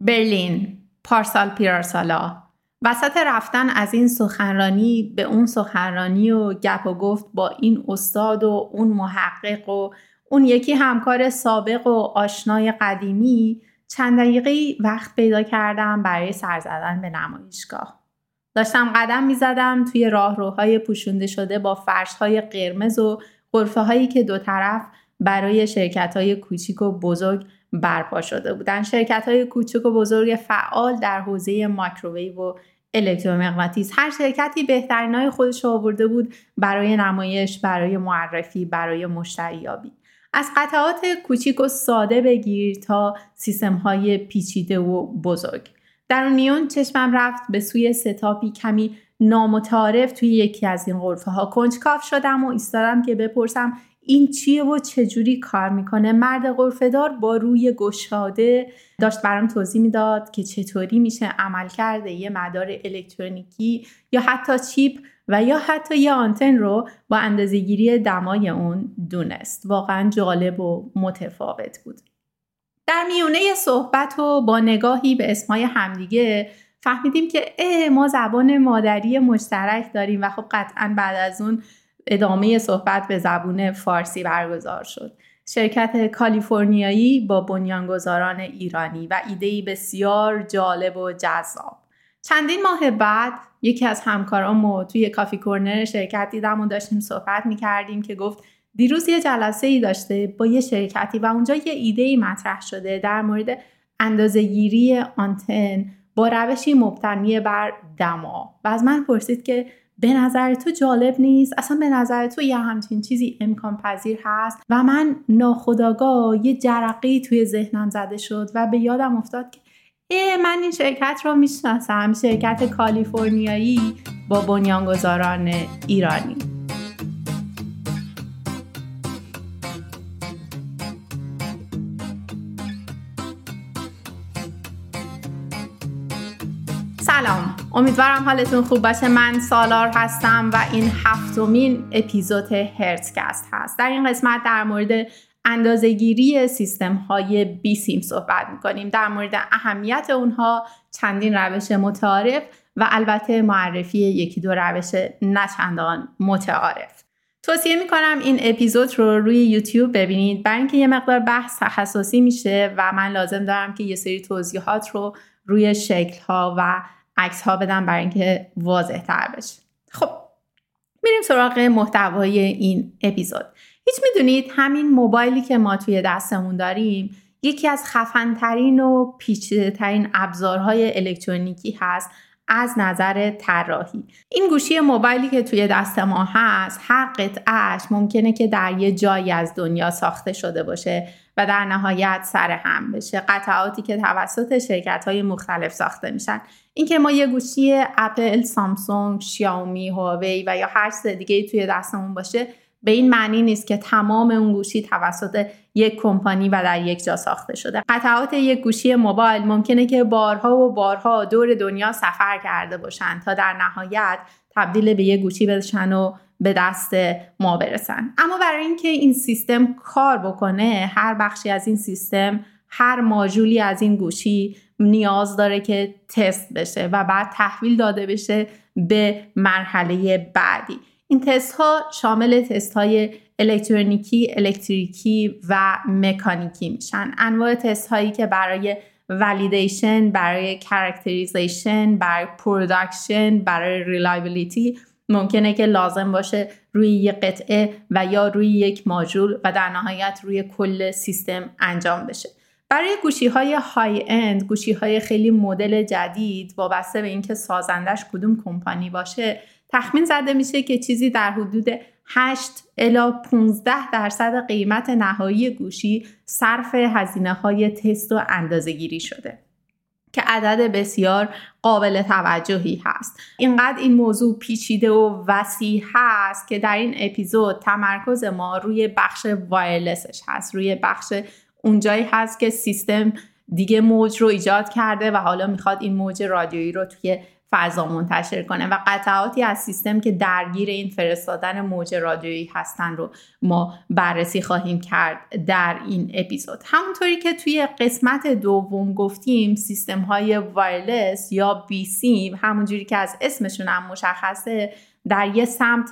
برلین پارسال پیرارسالا وسط رفتن از این سخنرانی به اون سخنرانی و گپ و گفت با این استاد و اون محقق و اون یکی همکار سابق و آشنای قدیمی چند دقیقه وقت پیدا کردم برای سر زدن به نمایشگاه. داشتم قدم می زدم توی راهروهای پوشونده شده با فرشهای قرمز و غرفه هایی که دو طرف برای شرکت های کوچیک و بزرگ برپا شده بودن. شرکت های کوچک و بزرگ فعال در حوزه مایکروویو و الکترومغناطیس. هر شرکتی بهترین های خودش آورده بود برای نمایش برای معرفی برای مشتریابی. از قطعات کوچیک و ساده بگیر تا سیستم های پیچیده و بزرگ. در اون میون چشمم رفت به سوی setup ی کمی نامتعارف توی یکی از این غرفه ها کنجکاو شدم و ایستادم که بپرسم این چیه و چجوری کار می‌کنه؟ مرد غرفهدار با روی گشاده داشت برام توضیح می‌داد که چطوری میشه عمل کرده یه مدار الکترونیکی یا حتی چیپ و یا حتی یه آنتن رو با اندازهگیری دمای اون دونست. واقعا جالب و متفاوت بود. در میونه صحبت و با نگاهی به اسمای همدیگه فهمیدیم که ما زبان مادری مشترک داریم و خب قطعا بعد از اون ادامه صحبت به زبون فارسی برگزار شد. شرکت کالیفرنیایی با بنیانگذاران ایرانی و ایدهی بسیار جالب و جذاب. چندین ماه بعد یکی از همکارامو توی کافی کورنر شرکت دیدم و داشتیم صحبت می‌کردیم که گفت دیروز یه جلسه ای داشته با یه شرکتی و اونجا یه ایده ای مطرح شده در مورد اندازهگیری آنتن. با روشی مبتنی بر دما. و از من پرسید که به نظر تو جالب نیست؟ اصلا به نظر تو یه همچین چیزی امکان پذیر هست؟ و من ناخداگاه یه جرقی توی ذهنم زده شد و به یادم افتاد که ای من این شرکت رو می‌شناسم. شرکت کالیفرنیایی با بنیانگذاران ایرانی. امیدوارم حالتون خوب باشه. من سالار هستم و این هفتمین اپیزود هرتکست هست. در این قسمت در مورد اندازهگیری سیستم های بی سیم صحبت می‌کنیم. در مورد اهمیت اونها چندین روش متعارف و البته معرفی یکی دو روش نچندان متعارف. توصیه می‌کنم این اپیزود رو روی یوتیوب ببینید. برای اینکه یه مقدار بحث تخصصی میشه و من لازم دارم که یه سری توضیحات رو روی شکل ها و عکس ها بدم برای اینکه واضح تر بشه. خب میریم سراغ محتوای این اپیزود. هیچ می‌دونید همین موبایلی که ما توی دستمون داریم یکی از خفنترین و پیچیده ترین ابزارهای الکترونیکی هست از نظر طراحی. این گوشی موبایلی که توی دست ما هست هر قطعش ممکنه که در یه جایی از دنیا ساخته شده باشه. و در نهایت سر هم بشه. قطعاتی که توسط شرکت های مختلف ساخته میشن. اینکه ما یه گوشی اپل، سامسونگ، شیائومی، هواوی و یا هر چیز دیگه توی دستمون باشه به این معنی نیست که تمام اون گوشی توسط یک کمپانی و در یک جا ساخته شده. قطعات یک گوشی موبایل ممکنه که بارها و بارها دور دنیا سفر کرده باشن تا در نهایت تبدیل به یک گوشی بشن و به دست ما برسن اما برای اینکه این سیستم کار بکنه هر بخشی از این سیستم هر ماژولی از این گوشی نیاز داره که تست بشه و بعد تحویل داده بشه به مرحله بعدی این تست ها شامل تست های الکترونیکی، الکتریکی و مکانیکی میشن. انواع تست هایی که برای validation، برای characterization، برای production، برای reliability ممکنه که لازم باشه روی یک قطعه و یا روی یک ماژول و در نهایت روی کل سیستم انجام بشه. برای گوشی های های اند گوشی های خیلی مدل جدید وابسته به اینکه سازندش کدوم کمپانی باشه تخمین زده میشه که چیزی در حدود 8 الا 15 درصد قیمت نهایی گوشی صرف هزینه های تست و اندازه گیری شده که عدد بسیار قابل توجهی هست. اینقدر این موضوع پیچیده و وسیع هست که در این اپیزود تمرکز ما روی بخش وایرلسش هست. روی بخش اونجایی هست که سیستم دیگه موج رو ایجاد کرده و حالا می‌خواد این موج رادیویی رو توی فضا منتشر کنه و قطعاتی از سیستم که درگیر این فرستادن موج رادیویی هستن رو ما بررسی خواهیم کرد در این اپیزود. همونطوری که توی قسمت دوم گفتیم سیستم های وایرلس یا بی سیم همونجوری که از اسمشون هم مشخصه در یه سمت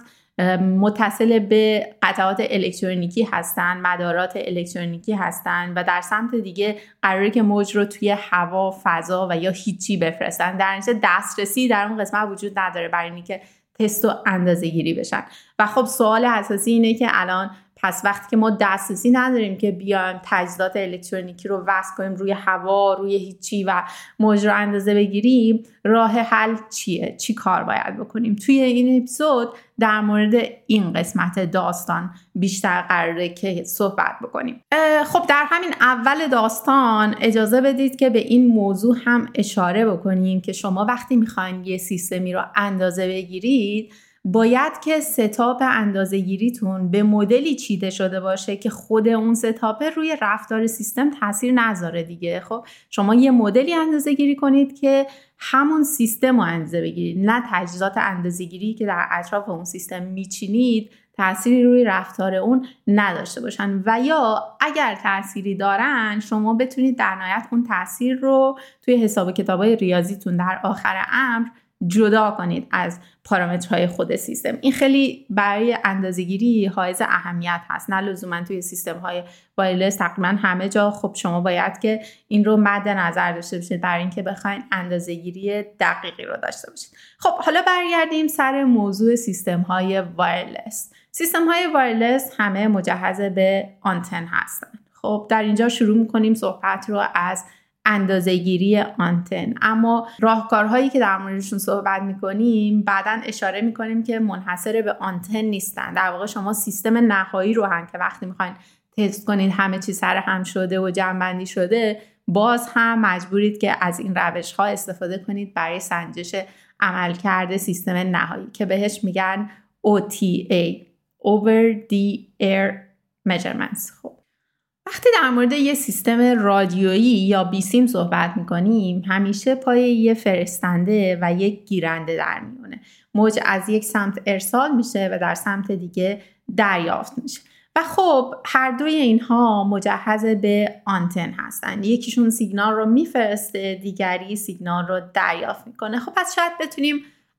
متصل به قطعات الکترونیکی هستند مدارات الکترونیکی هستند و در سمت دیگه قراره که موج رو توی هوا فضا و یا هیچی بفرستن. در نتیجه دسترسی در اون قسمت وجود نداره برای اینکه تست و اندازه گیری بشن. و خب سوال اساسی اینه که الان پس وقتی که ما دسترسی نداریم که بیایم تجهیزات الکترونیکی رو وصل کنیم روی هوا روی هیچی و موج رو اندازه بگیریم راه حل چیه؟ چی کار باید بکنیم؟ توی این اپیزود در مورد این قسمت داستان بیشتر قراره که صحبت بکنیم. خب در همین اول داستان اجازه بدید که به این موضوع هم اشاره بکنیم که شما وقتی می‌خواین یه سیستمی رو اندازه بگیرید باید که ستاپ اندازه گیریتون به مدلی چیده شده باشه که خود اون ستاپ روی رفتار سیستم تاثیر نذاره دیگه. خب شما یه مدلی اندازه گیری کنید که همون سیستم رو اندازه بگیرید نه تجهیزات اندازه گیری که در اطراف اون سیستم میچینید تأثیری روی رفتار اون نداشته باشن. و یا اگر تأثیری دارن شما بتونید در نهایت اون تاثیر رو توی حساب کتابای ریاضیتون در آخر امر جدا کنید از پارامترهای خود سیستم. این خیلی برای اندازهگیری حائز اهمیت هست. نه لزوما توی سیستم های وایرلس تقریبا همه جا. خب شما باید که این رو مد نظر داشته باشید برای اینکه بخواین اندازهگیری دقیقی رو داشته باشید. خب حالا برگردیم سر موضوع سیستم های وایرلس. سیستم های وایرلس همه مجهز به آنتن هستن. خب در اینجا شروع می‌کنیم صحبت رو از اندازهگیری آنتن. اما راهکارهایی که در موردشون صحبت می‌کنیم بعدا اشاره می‌کنیم که منحصر به آنتن نیستن. در واقع شما سیستم نهایی رو هم که وقتی می‌خواین تست کنید همه چی سر هم شده و جمعبندی شده باز هم مجبورید که از این روش ها استفاده کنید برای سنجش عملکرد سیستم نهایی که بهش میگن OTA Over the Air Measurements. خب. وقتی در مورد یه سیستم رادیویی یا بیسیم صحبت می‌کنیم همیشه پای یه فرستنده و یک گیرنده در میونه موج از یک سمت ارسال میشه و در سمت دیگه دریافت میشه. و خب هر دوی اینها مجهز به آنتن هستن. یکیشون سیگنال رو میفرسته دیگری سیگنال رو دریافت می‌کنه. خب پس شاید بتونیم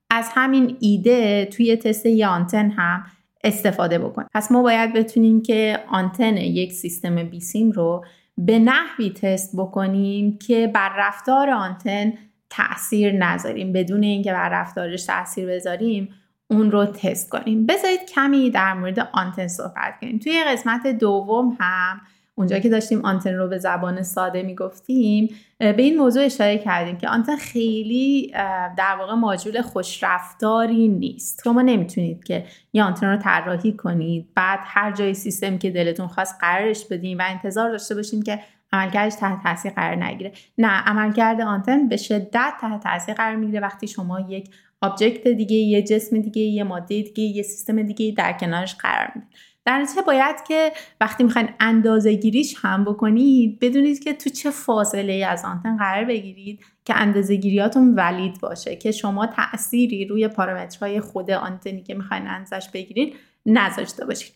از همین ایده توی تست یه آنتن هم استفاده بکنیم پس ما باید بتونیم که آنتن یک سیستم بیسیم رو به نحوی تست بکنیم که بر رفتار آنتن تاثیر نذاریم. بدون اینکه بر رفتارش تاثیر بذاریم اون رو تست کنیم. بذارید کمی در مورد آنتن صحبت کنیم. توی قسمت دوم هم اونجا که داشتیم آنتن رو به زبان ساده می‌گفتیم به این موضوع اشاره کردیم که آنتن خیلی در واقع ماجول خوشرفتاری نیست. شما نمی‌تونید که یه آنتن رو طراحی کنید بعد هر جای سیستم که دلتون خواست قرارش بدین و انتظار داشته باشین که عملکردش تحت تاثیر قرار نگیره. نه عملکرد آنتن به شدت تحت تاثیر قرار می‌گیره. وقتی شما یک آبجکت دیگه یه جسم دیگه یه ماده دیگه یه سیستم دیگه در کنارش قرار می‌دید. در نتیجه باید که وقتی می‌خواین اندازه گیریش هم بکنید بدونید که تو چه فاصله ای از آنتن قرار بگیرید که اندازه گیریاتون ولید باشه که شما تأثیری روی پارامترهای خود آنتنی که می‌خواین اندازش بگیرید نذاشته باشید.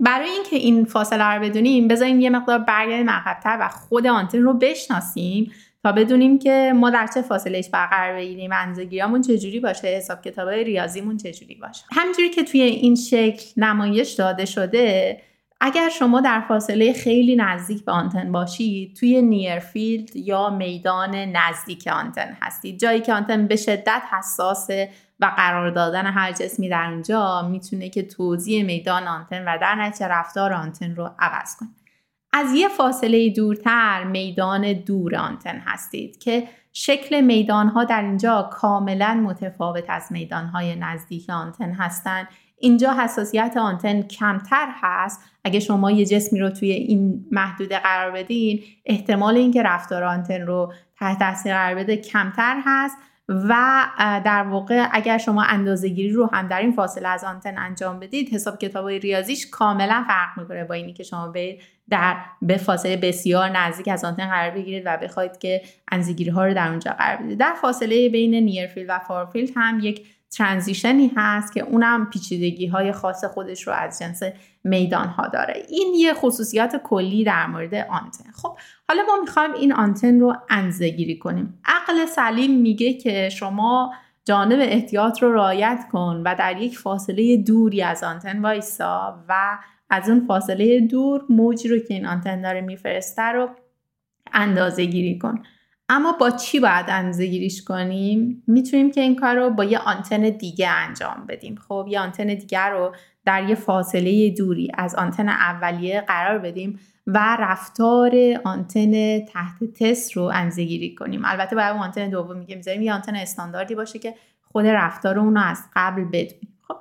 برای اینکه این فاصله رو بدونیم بذارین یه مقدار برگردیم عقبتر و خود آنتن رو بشناسیم. بدونیم که ما در چه فاصله ایش برقرار بگیریم اندازه‌گیریامون چجوری باشه حساب کتاب ریاضیمون چجوری باشه. همینجوری که توی این شکل نمایش داده شده اگر شما در فاصله خیلی نزدیک به آنتن باشید توی نیرفیلد یا میدان نزدیک آنتن هستید. جایی که آنتن به شدت حساسه و قرار دادن هر جسمی در اونجا می‌تونه که توضیح میدان آنتن و در نتیجه رفتار آنتن رو عوض کنه. از یه فاصله دورتر میدان دور آنتن هستید که شکل میدان ها در اینجا کاملا متفاوت از میدان های نزدیک آنتن هستند اینجا حساسیت آنتن کمتر هست. اگه شما یه جسمی رو توی این محدوده قرار بدین احتمال اینکه رفتار آنتن رو تحت تاثیر قرار بده کمتر هست. و در واقع اگر شما اندازه گیری رو هم در این فاصله از آنتن انجام بدید حساب کتاب ریاضیش کاملا فرق می‌کنه با اینی که شما به در یه فاصله بسیار نزدیک از آنتن قرار بگیرید و بخواید که اندازه‌گیری ها رو در اونجا قرار بدید. در فاصله بین near field و far field هم یک transition ی هست که اونم پیچیدگی های خاص خودش رو از جنس میدان ها داره. این یه خصوصیات کلی در مورد آنتن. خب حالا ما می‌خوایم این آنتن رو اندازه‌گیری کنیم. عقل سلیم میگه که شما جانب احتیاط رو رعایت کن و در یک فاصله دوری از آنتن وایسا و از اون فاصله دور موجی رو که این آنتن داره میفرسته رو اندازه گیری کن. اما با چی باید اندازه گیریش کنیم؟ می‌تونیم که این کار رو با یه آنتن دیگه انجام بدیم. خب یه آنتن دیگه رو در یه فاصله دوری از آنتن اولیه قرار بدیم. و رفتار آنتن تحت تست رو اندازه گیری کنیم. البته باید اون آنتن دوم میگه می‌ذاریم یه آنتن استانداردی باشه که خود رفتار اون رو از قبل بدونیم. خب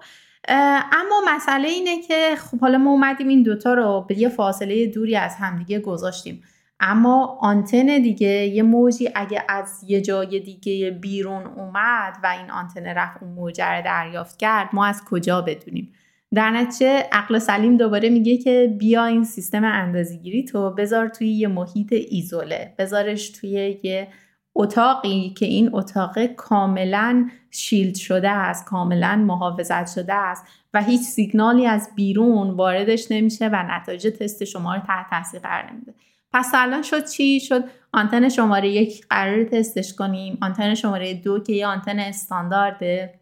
اما مسئله اینه که خب حالا ما اومدیم این دوتا رو به یه فاصله دوری از همدیگه گذاشتیم. اما آنتن دیگه یه موجی اگه از یه جای دیگه بیرون اومد و این آنتن رفت اون موج رو دریافت کرد ما از کجا بدونیم؟ در نتیجه عقل سلیم دوباره میگه که بیا این سیستم اندازگیری تو بذار توی یه محیط ایزوله. بذارش توی یه اتاقی که این اتاق کاملا شیلد شده است کاملا محافظت شده است و هیچ سیگنالی از بیرون واردش نمیشه و نتایج تست شما رو تحت تاثیر قرار نمیده. پس الان شد چی؟ شد آنتن شماره یک قرار تستش کنیم آنتن شماره دو که یه آنتن استاندارده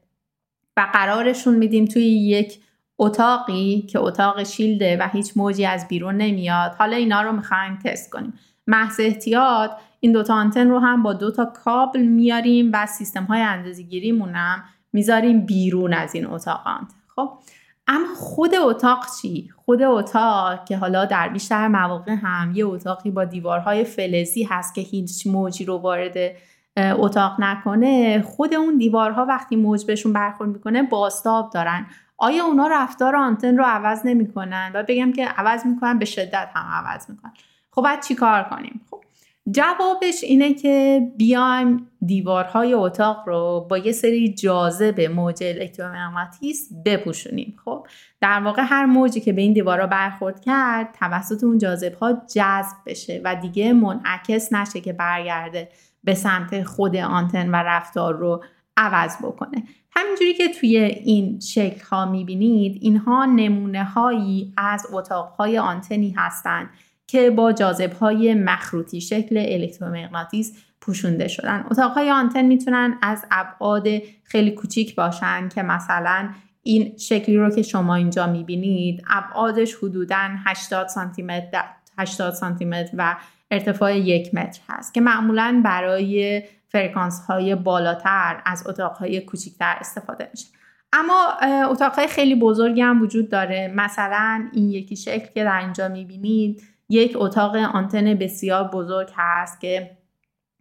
و قرارشون میدیم توی یک اتاقی که اتاق شیلده و هیچ موجی از بیرون نمیاد. حالا اینا رو می‌خوایم تست کنیم. محض احتیاط این دوتا آنتن رو هم با دوتا کابل میاریم و سیستم های اندازه مونم می‌ذاریم بیرون از این اتاق آنتن. خب اما خود اتاق چی؟ خود اتاق که حالا در بیشتر مواقع هم یه اتاقی با دیوارهای فلزی هست که هیچ موجی رو وارد اتاق نکنه خود اون دیوارها وقتی موج بهشون برخورد می‌کنه باستاب دارن. آیا اونا رفتار آنتن رو عوض نمی‌کنن؟ و بگم که عوض می‌کنن به شدت هم عوض می‌کنن. خب باید چیکار کنیم؟ خب جوابش اینه که بیایم دیوارهای اتاق رو با یه سری جاذب موج الکترومغناطیس بپوشونیم. خب در واقع هر موجی که به این دیوارها برخورد کرد توسط اون جاذب ها جذب بشه و دیگه منعکس نشه که برگرده به سمت خود آنتن و رفتار رو عوض بکنه. همینجوری که توی این شکل ها می‌بینید اینها نمونه هایی از اتاق های آنتنی هستند که با جاذب های مخروطی شکل الکترومغناطیس پوشونده شدن. اتاقهای آنتن می‌تونن از ابعاد خیلی کوچیک باشن که مثلا این شکلی رو که شما اینجا می‌بینید ابعادش حدودا 80 سانتی متر 80 سانتی و ارتفاع یک متر هست که معمولا برای فرکانس های بالاتر از اتاق های کوچیکتر استفاده میشه. اما اتاق های خیلی بزرگی هم وجود داره. مثلا این یکی شکل که در اینجا می‌بینید یک اتاق آنتن بسیار بزرگ هست که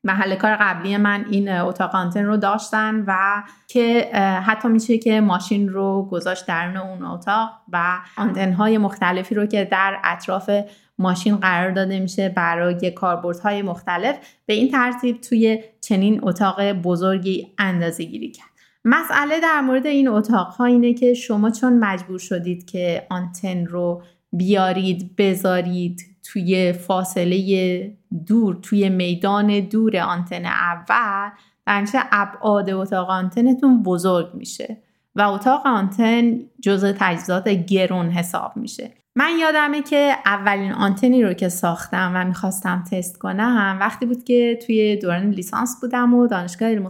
محل کار قبلی من این اتاق آنتن رو داشتن و که حتی میشه که ماشین رو گذاشت درون اون اتاق و آنتن های مختلفی رو که در اطراف ماشین قرار داده میشه برای کاربردهای مختلف به این ترتیب توی چنین اتاق بزرگی اندازه گیری کرد. مسئله در مورد این اتاق ها اینه که شما چون مجبور شدید که آنتن رو بیارید بذارید توی فاصله دور توی میدان دور آنتن اول. در ابعاد اتاق آنتنتون بزرگ میشه و اتاق آنتن جزء تجهیزات گرون حساب میشه. من یادمه که اولین آنتنی رو که ساختم و می‌خواستم تست کنم وقتی بود که توی دوران لیسانس بودم و دانشگاه علم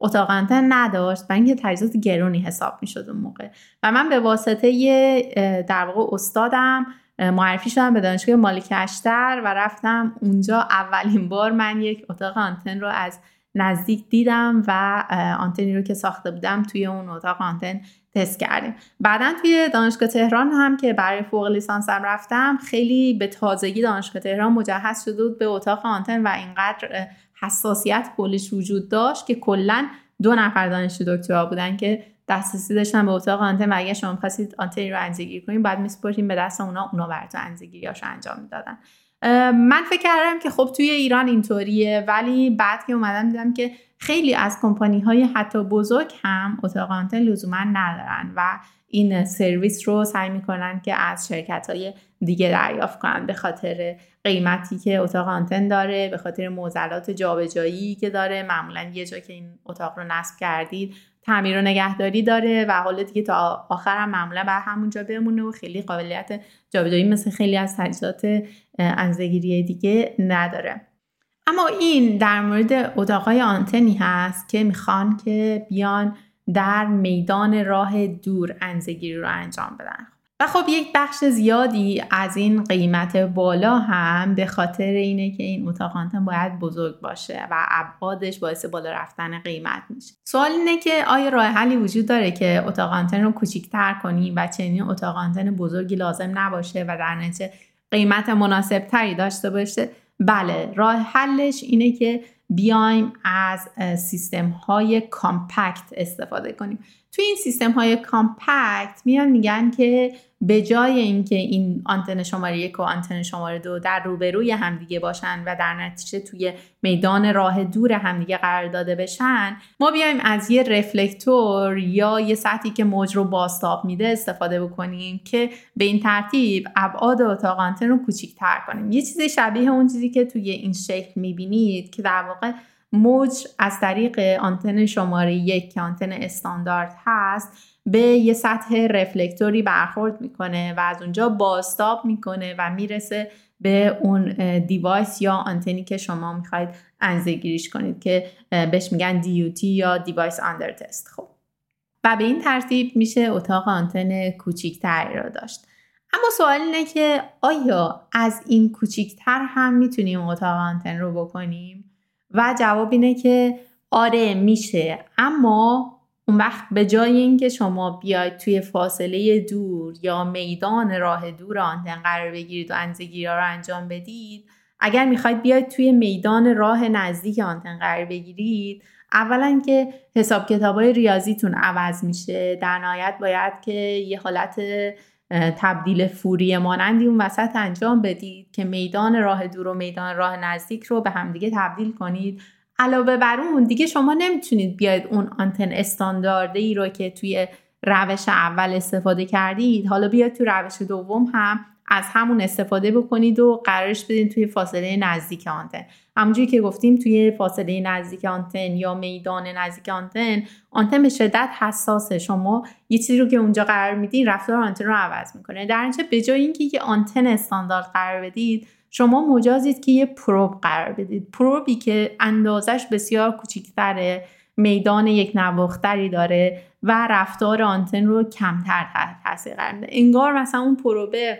اتاق آنتن نداشت و اینکه تجهیزات گرونی حساب می‌شد اون موقع. و من به واسطه در واقع استادم معرفی شدم به دانشگاه مالک اشتر و رفتم اونجا. اولین بار من یک اتاق آنتن رو از نزدیک دیدم و آنتنی رو که ساخته بودم توی اون اتاق آنتن تست کردیم. بعدا توی دانشگاه تهران هم که برای فوق لیسانسم رفتم خیلی به تازگی دانشگاه تهران مجهز شده بود به اتاق آنتن و اینقدر حساسیت کلش وجود داشت که کلا دو نفر دانشجو دکترا بودن که دسترسی داشتن به اتاق آنتن و اگه شما خواستید آنتنی رو انزگیر کنید بعد میسپرتیم به دست اونا اونا براتون انزگیریاشو انجام می‌دادن. من فکر کردم که خب توی ایران اینطوریه ولی بعد که اومدم دیدم که خیلی از کمپانی های حتی بزرگ هم اتاق آنتن لزوما ندارن و این سرویس رو سعی می‌کنن که از شرکت های دیگه دریافت کنن به خاطر قیمتی که اتاق آنتن داره به خاطر معضلات جابجایی که داره. معمولا یه جا که این اتاق رو نصب کردید تعمیر و نگهداری داره و حالا دیگه تا آخر هم معمولا بر همونجا بمونه و خیلی قابلیت جابجایی مثل خیلی از تجهیزات انزگیری دیگه نداره. اما این در مورد اتاقای آنتنی هست که می‌خوان که بیان در میدان راه دور انزگیری رو انجام بدن. و خب یک بخش زیادی از این قیمت بالا هم به خاطر اینه که این اتاق آنتن باید بزرگ باشه و ابعادش باعث بالا رفتن قیمت میشه. سوال اینه که آیا راه حلی وجود داره که اتاق آنتن رو کوچیکتر کنیم و چنین اتاق آنتن بزرگی لازم نباشه و در نتیجه قیمت مناسب تری داشته باشه؟ بله راه حلش اینه که بیایم از سیستم های کامپکت استفاده کنیم. توی این سیستم های کامپکت میان میگن که به جای اینکه این آنتن شماره یک و آنتن شماره دو در روبروی همدیگه باشن و در نتیجه توی میدان راه دور همدیگه قرار داده بشن ما بیایم از یه رفلکتور یا یه سطحی که موج رو باستاب میده استفاده بکنیم که به این ترتیب ابعاد اتاق آنتن رو کوچیک‌تر کنیم. یه چیزی شبیه اون چیزی که توی این شکل می‌بینید که در واقع موج از طریق آنتن شماره یک که آنتن استاندارد هست به یه سطح reflector ی برخورد می‌کنه و از اونجا بازتاب می‌کنه و می‌رسه به اون device یا آنتنی که شما می‌خواید اندازه‌گیریش کنید که بهش میگن DUT یا device under test. خب. و به این ترتیب میشه اتاق آنتن کوچیکتری رو داشت. اما سوال اینه که آیا از این کوچیکتر هم می‌تونیم اتاق آنتن رو بکنیم؟ و جواب اینه که آره میشه. اما اون وقت به جای اینکه شما بیاید توی فاصله دور یا میدان راه دور آنتن قرار بگیرید و انزگیری رو انجام بدید اگر می‌خواید بیاید توی میدان راه نزدیک آنتن قرار بگیرید اولا که حساب کتاب های ریاضیتون عوض میشه. در نهایت باید که یه حالت تبدیل فوری مانندی اون وسط انجام بدید که میدان راه دور و میدان راه نزدیک رو به همدیگه تبدیل کنید. علاوه بر اون دیگه شما نمی‌تونید بیاید اون آنتن استاندارده ای رو که توی روش اول استفاده کردید حالا بیاید تو روش دوم هم از همون استفاده بکنید و قرارش بدین توی فاصله نزدیک آنتن. همونجوری که گفتیم توی فاصله نزدیک آنتن یا میدان نزدیک آنتن آنتن به شدت حساسه. شما یه چیزی رو که اونجا قرار میدین رفتار آنتن رو عوض می‌کنه. در نتیجه به جای اینکه یه آنتن استاندارد قرار بدید شما مجازید که یه پروب قرار بدید. پروبی که اندازش بسیار کوچیکتره میدان یک نواختری داره و رفتار آنتن رو کمتر تحت تاثیر قرار میده. انگار مثلا اون پروبه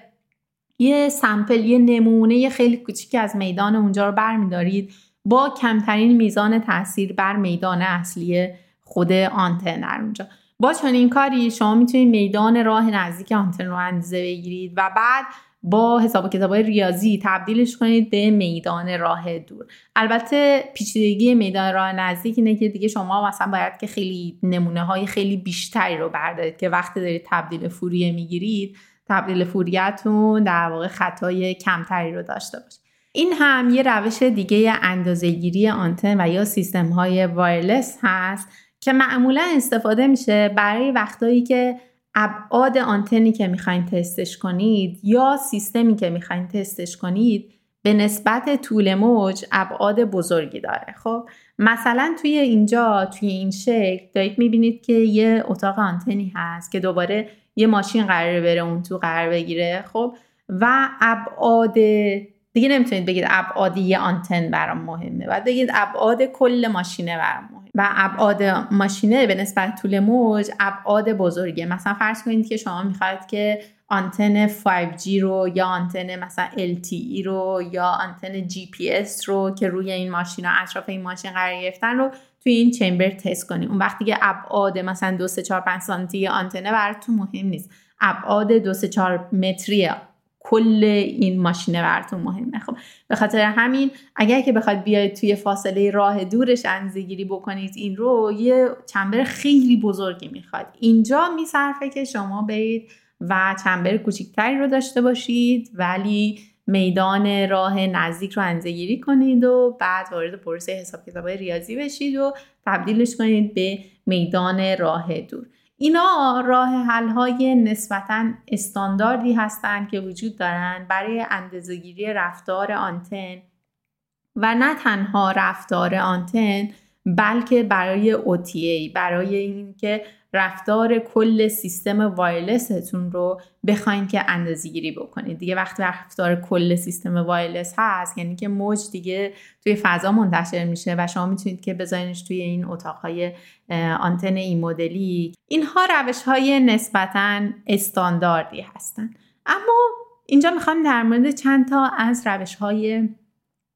یه سمپل یه نمونه خیلی کوچیکی از میدان اونجا رو برمیدارید. با کمترین میزان تاثیر بر میدان اصلی خود آنتن در اونجا. با چنین کاری شما می‌تونید میدان راه نزدیک آنتن رو اندازه بگیرید و بعد با حساب و کتاب ریاضی تبدیلش کنید به میدان راه دور. البته پیچیدگی میدان راه نزدیک اینه که دیگه شما مثلا باید که خیلی نمونه های خیلی بیشتری رو بردارید که وقتی دارید تبدیل فوریه می‌گیرید تبدیل فوریتون در واقع خطای کمتری رو داشته باشه. این هم یه روش دیگه اندازهگیری آنتن و یا سیستم های وایرلس هست که معمولا استفاده میشه برای وقتایی که ابعاد آنتنی که می‌خواین تستش کنید یا سیستمی که می‌خواین تستش کنید به نسبت طول موج ابعاد بزرگی داره. خب مثلا توی اینجا توی این شکل دارید می‌بینید که یه اتاق آنتنی هست که دوباره یه ماشین قراره بره اون تو قرار بگیره. خب و ابعاد دیگه نمی‌تونید بگید ابعاد یه آنتن برام مهمه. بعد بگید ابعاد کل ماشینه برام مهمه. و ابعاد ماشینه به نسبت طول موج ابعاد بزرگه. مثلا فرض کنید که شما می‌خواید که آنتن 5G رو یا آنتن مثلا LTE رو یا آنتن GPS رو که روی این ماشین ها اطراف این ماشین قرار گرفتن رو توی این چمبر تست کنیم. اون وقتی که ابعاد مثلا 2 3 4 5 سانتی آنتنه براتون مهم نیست. ابعاد 2 3 4 متری کل این ماشینه براتون مهمه. خب به خاطر همین اگر که بخواید بیاید توی فاصله راه دورش اندازه‌گیری بکنید این رو یه چمبر خیلی بزرگی می‌خواد. اینجا میصرفه که شما برید و چمبر کوچیکتری رو داشته باشید ولی میدان راه نزدیک رو انزگیری کنید و بعد وارد پروسه حساب کتاب ریاضی بشید و تبدیلش کنید به میدان راه دور. اینا راه حل های نسبتا استانداردی هستند که وجود دارند برای اندازهگیری رفتار آنتن. و نه تنها رفتار آنتن بلکه برای OTA برای اینکه رفتار کل سیستم وایرلستون رو بخواین که اندازه گیری بکنید. دیگه وقتی رفتار کل سیستم وایرلس هست یعنی که موج دیگه توی فضا منتشر میشه و شما می‌تونید که بذارینش توی این اتاقهای آنتن این مدلی اینها روش های نسبتا استانداردی هستن. اما اینجا می‌خوام در مورد چند تا از روش های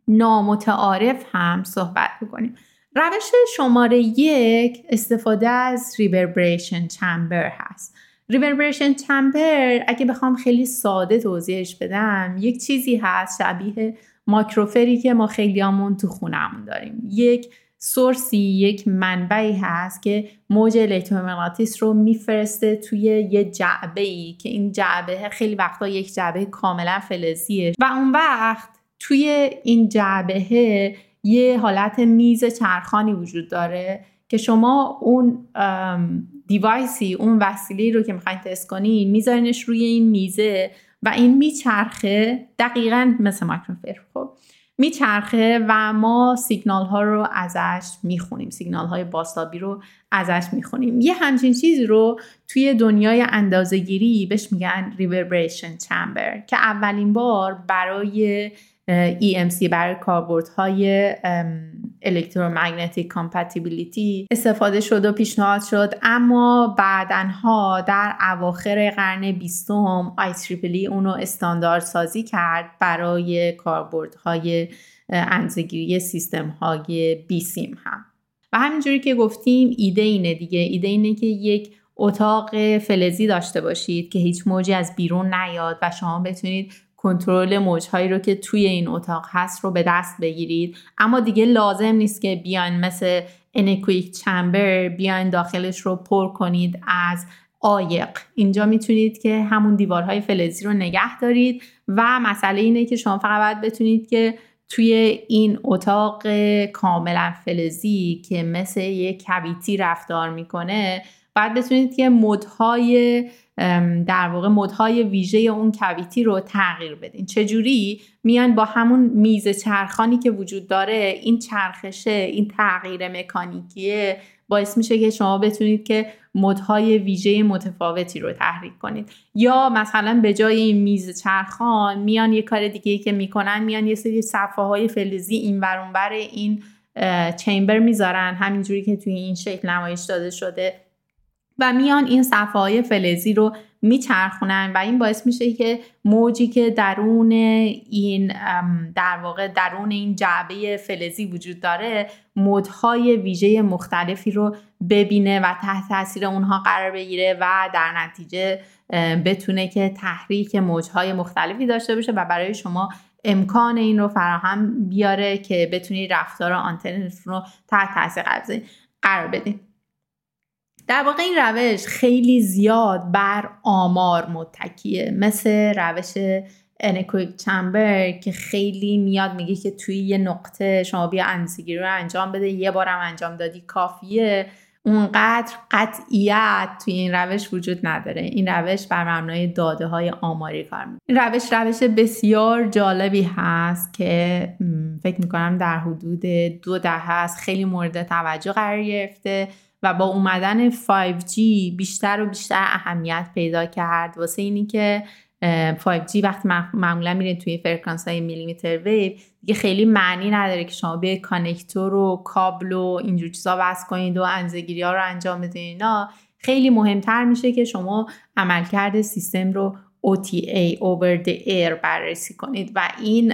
نامتعارف هم صحبت بکنیم. روش شماره یک استفاده از ریوربریشن چمبر هست. ریوربریشن چمبر اگه بخوام خیلی ساده توضیحش بدم یک چیزی هست شبیه ماکروفری که ما خیلیامون تو خونمون داریم. یک سورسی یک منبعی هست که موج الکترومغناطیس رو میفرسته توی یه جعبه ای که این جعبه خیلی وقتا یک جعبه کاملا فلزیه. و اون وقت توی این جعبه یه حالت میز چرخانی وجود داره که شما اون دیوایسی اون وسیله رو که می‌خواین تست کنین میذارینش روی این میزه و این میچرخه دقیقا مثل ماکروفر خب میچرخه و ما سیگنال ها رو ازش می‌خونیم سیگنال های بازتابی رو ازش می‌خونیم. یه همچین چیزی رو توی دنیای اندازه‌گیری بهش میگن reverberation chamber که اولین بار برای EMC برای های electromagnetic compatibility استفاده شد و پیشنهاد شد. اما بعدها در اواخر قرن بیستم IEEE اونو استاندارد سازی کرد برای های انزگیری سیستم های بیسیم هم. و همینجوری که گفتیم ایده اینه دیگه. ایده اینه که یک اتاق فلزی داشته باشید که هیچ موجی از بیرون نیاد و شما بتونید کنترل موجهایی رو که توی این اتاق هست رو به دست بگیرید. اما دیگه لازم نیست که بیاین مثل انکویک چمبر بیاین داخلش رو پر کنید از آیق اینجا می‌تونید که همون دیوارهای فلزی رو نگه دارید و مسئله اینه که شما فقط باید بتونید که توی این اتاق کاملا فلزی که مثل یک کویتی رفتار می‌کنه بعد بتونید که مدهای در واقع مدهای ویژه اون کویتی رو تغییر بدین. چجوری میان با همون میز چرخانی که وجود داره این چرخشه این تغییر مکانیکیه باعث میشه که شما بتونید که مدهای ویژه متفاوتی رو تحریک کنید. یا مثلا به جای این میز چرخان میان یه کار دیگه که می‌کنن میان یه سری صفحه های فلزی این ورانور این چیمبر می‌ذارن همینجوری که توی این شکل نمایش داده شده. و میان این صفحه های فلزی رو میچرخونن و این باعث میشه که موجی که درون این در واقع درون این جعبه فلزی وجود داره مدهای ویژه مختلفی رو ببینه و تحت تاثیر اونها قرار بگیره و در نتیجه بتونه که تحریک موجهای مختلفی داشته باشه و برای شما امکان این رو فراهم بیاره که بتونید رفتار آنتنتون رو تحت تاثیر قرار بدین در واقع این روش خیلی زیاد بر آمار متکیه. مثل روش انکویک چمبر که خیلی میاد میگه که توی یه نقطه شما بیا انسیگیری رو انجام بده یه بارم انجام دادی کافیه. اونقدر قطعیت توی این روش وجود نداره. این روش بر مبنای داده های آماری کار می‌کنه. این روش روش بسیار جالبی هست که فکر می‌کنم در حدود دو دهه هست خیلی مورد توجه قرار گرفته. و با اومدن 5G بیشتر و بیشتر اهمیت پیدا کرد. واسه اینی که 5G وقتی معمولا میرین توی فرکانس های میلیمتر ویو دیگه خیلی معنی نداره که شما به کانکتور و کابل و اینجور چیزا وصل کنید و انزگیری ها رو انجام بدین. اینا خیلی مهمتر میشه که شما عملکرد سیستم رو OTA over the air بررسی کنید. و این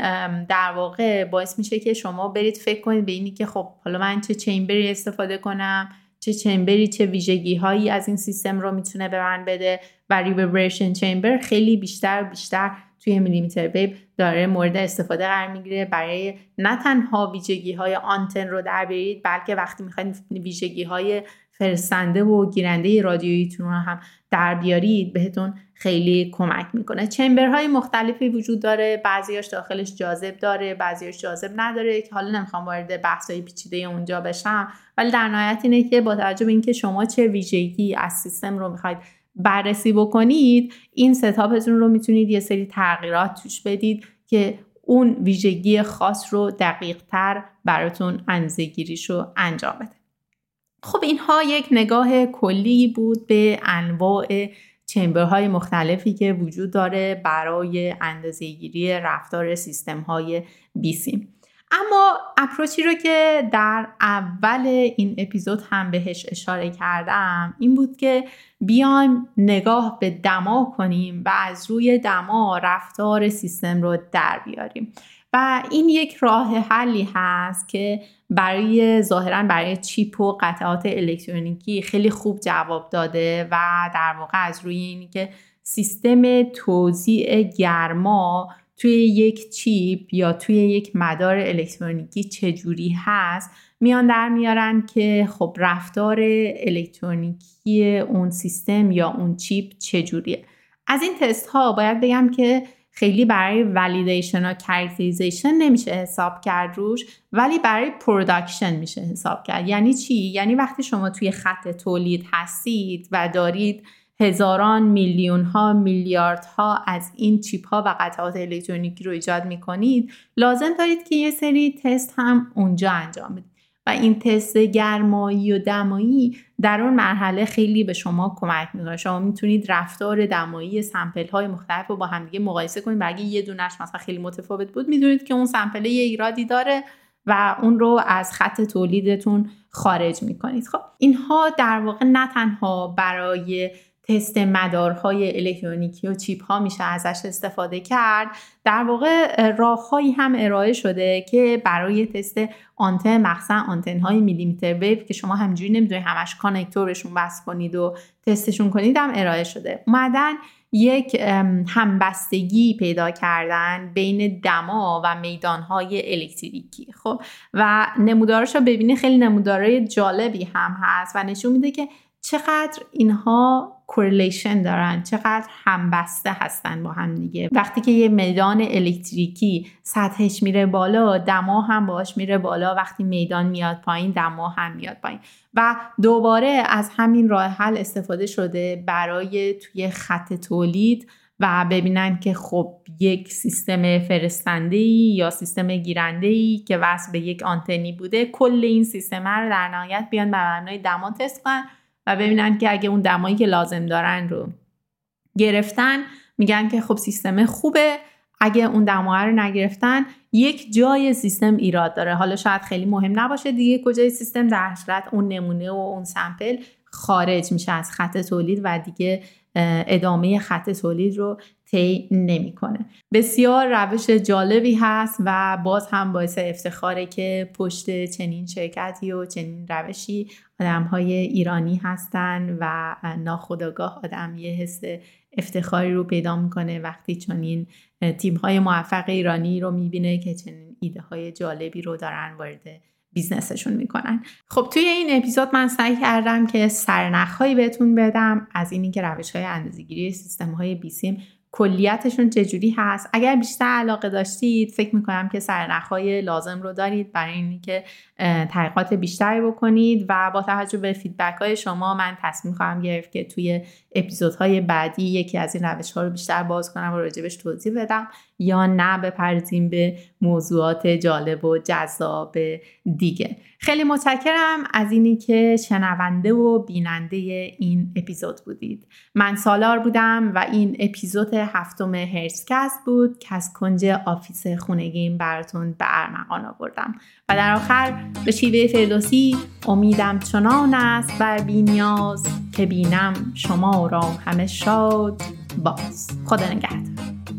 در واقع باعث میشه که شما برید فکر کنید به اینی که خب حالا من چه چیمبری استفاده کنم؟ چه چمبری چه ویژگی هایی از این سیستم رو می‌تونه به من بده و ریوربریشن چمبر خیلی بیشتر بیشتر توی میلیمتر ویو داره مورد استفاده قرار می‌گیره. برای نه تنها ویژگی های آنتن رو در بیارید بلکه وقتی می‌خواید ویژگی های فرستنده و گیرنده رادیوییتون رو هم در بیارید بهتون خیلی کمک می‌کنه. چمبرهای مختلفی وجود داره بعضیاش داخلش جاذب داره بعضیاش جاذب نداره. که حالا نمی‌خوام وارد بحثای پیچیده اونجا بشم ولی در نهایت اینه که با توجه به اینکه شما چه ویژگی از سیستم رو می‌خواید بررسی بکنید این ستاپتون رو می‌تونید یه سری تغییرات توش بدید که اون ویژگی خاص رو دقیق تر براتون انزگیریش رو انجام بده. خب اینها یک نگاه کلی بود به انواع چمبرهای مختلفی که وجود داره برای اندازهگیری رفتار سیستم های بیسیم اما اپروچی رو که در اول این اپیزود هم بهش اشاره کردم این بود که بیایم نگاه به دما کنیم و از روی دما رفتار سیستم رو در بیاریم. و این یک راه حلی هست که برای ظاهرا برای chip و قطعات الکترونیکی خیلی خوب جواب داده و در واقع از روی اینی که سیستم توزیع گرما توی یک chip یا توی یک مدار الکترونیکی چجوری هست میان درمیارن که خب رفتار الکترونیکی اون سیستم یا اون chip چجوریه. از این تست ها باید بگم که خیلی برای validation و characterization نمیشه حساب کرد روش ولی برای production میشه حساب کرد. یعنی چی؟ یعنی وقتی شما توی خط تولید هستید و دارید هزاران میلیون ها میلیارد ها از این chip ها و قطعات الکترونیکی رو ایجاد می‌کنید لازم دارید که یه سری تست هم اونجا انجام بدید. و این تست گرمایی و دمایی در اون مرحله خیلی به شما کمک می‌کنه. شما می‌تونید رفتار دمایی sample های مختلف رو با همدیگه مقایسه کنید. و اگه یه دونش مثلا خیلی متفاوت بود می‌دونید که اون sample یه ایرادی داره و اون رو از خط تولیدتون خارج می‌کنید. خب اینها در واقع نه تنها برای تست مدارهای الکترونیکی و چیپ ها میشه ازش استفاده کرد. در واقع راههایی هم ارائه شده که برای تست آنتن مخصوصا آنتن های میلیمتر ویو که شما همجوری نمی‌دونید همش کانکتورشون بس کنید و تستشون کنید هم ارائه شده. اومدن یک همبستگی پیدا کردن بین دما و میدانهای الکتریکی. خب و نمودارش رو ببینید خیلی نمودارهای جالبی هم هست و نشون میده که چقدر اینها کورلیشن دارن؟ چقدر همبسته هستن با هم دیگه؟ وقتی که یه میدان الکتریکی سطحش میره بالا دما هم باش میره بالا. وقتی میدان میاد پایین دما هم میاد پایین. و دوباره از همین راه حل استفاده شده برای توی خط تولید و ببینن که خب یک سیستم فرستنده یا سیستم گیرنده که وصل به یک آنتنی بوده کل این سیستم رو در نهایت بیان به مبنای دما تست کنن. و ببینن که اگه اون دمایی که لازم دارن رو گرفتن میگن که خب سیستم خوبه. اگه اون دماه رو نگرفتن یک جای سیستم ایراد داره. حالا شاید خیلی مهم نباشه دیگه کجای سیستم در صورت اون نمونه و اون سمپل خارج میشه از خط تولید و دیگه ادامه خط تولید رو طی نمی‌کنه. بسیار روش جالبی هست و باز هم باعث افتخاره که پشت چنین شرکتی و چنین روشی آدم های ایرانی هستن و ناخداگاه آدم یه حس افتخاری رو پیدا می‌کنه وقتی چنین تیم های موفق ایرانی رو می‌بینه که چنین ایده های جالبی رو دارن وارد بیزنسشون می‌کنن. خب توی این اپیزود من سعی کردم که سرنخهایی بهتون بدم از اینی که روش های اندازگیری سیستم های بیسیم کلیتشون چجوری هست؟ اگر بیشتر علاقه داشتید فکر می‌کنم که سرنخهای لازم رو دارید برای اینکه تحقیقات بیشتری بکنید و با توجه به فیدبک های شما من تصمیم خواهم گرفت که توی اپیزودهای بعدی یکی از این روش ها رو بیشتر باز کنم و راجبش توضیح بدم. یا نه بپردازیم به موضوعات جالب و جذاب دیگه. خیلی متشکرم از اینی که شنونده و بیننده این اپیزود بودید. من سالار بودم و این اپیزود هفتم هرسکست بود که از کنج آفیس خونگیم براتون به ارمغان آوردم. و در آخر به شیوه فردوسی امیدم چنان است بر بینیاز که بینم شما را همه شاد باز. خدا نگهدار.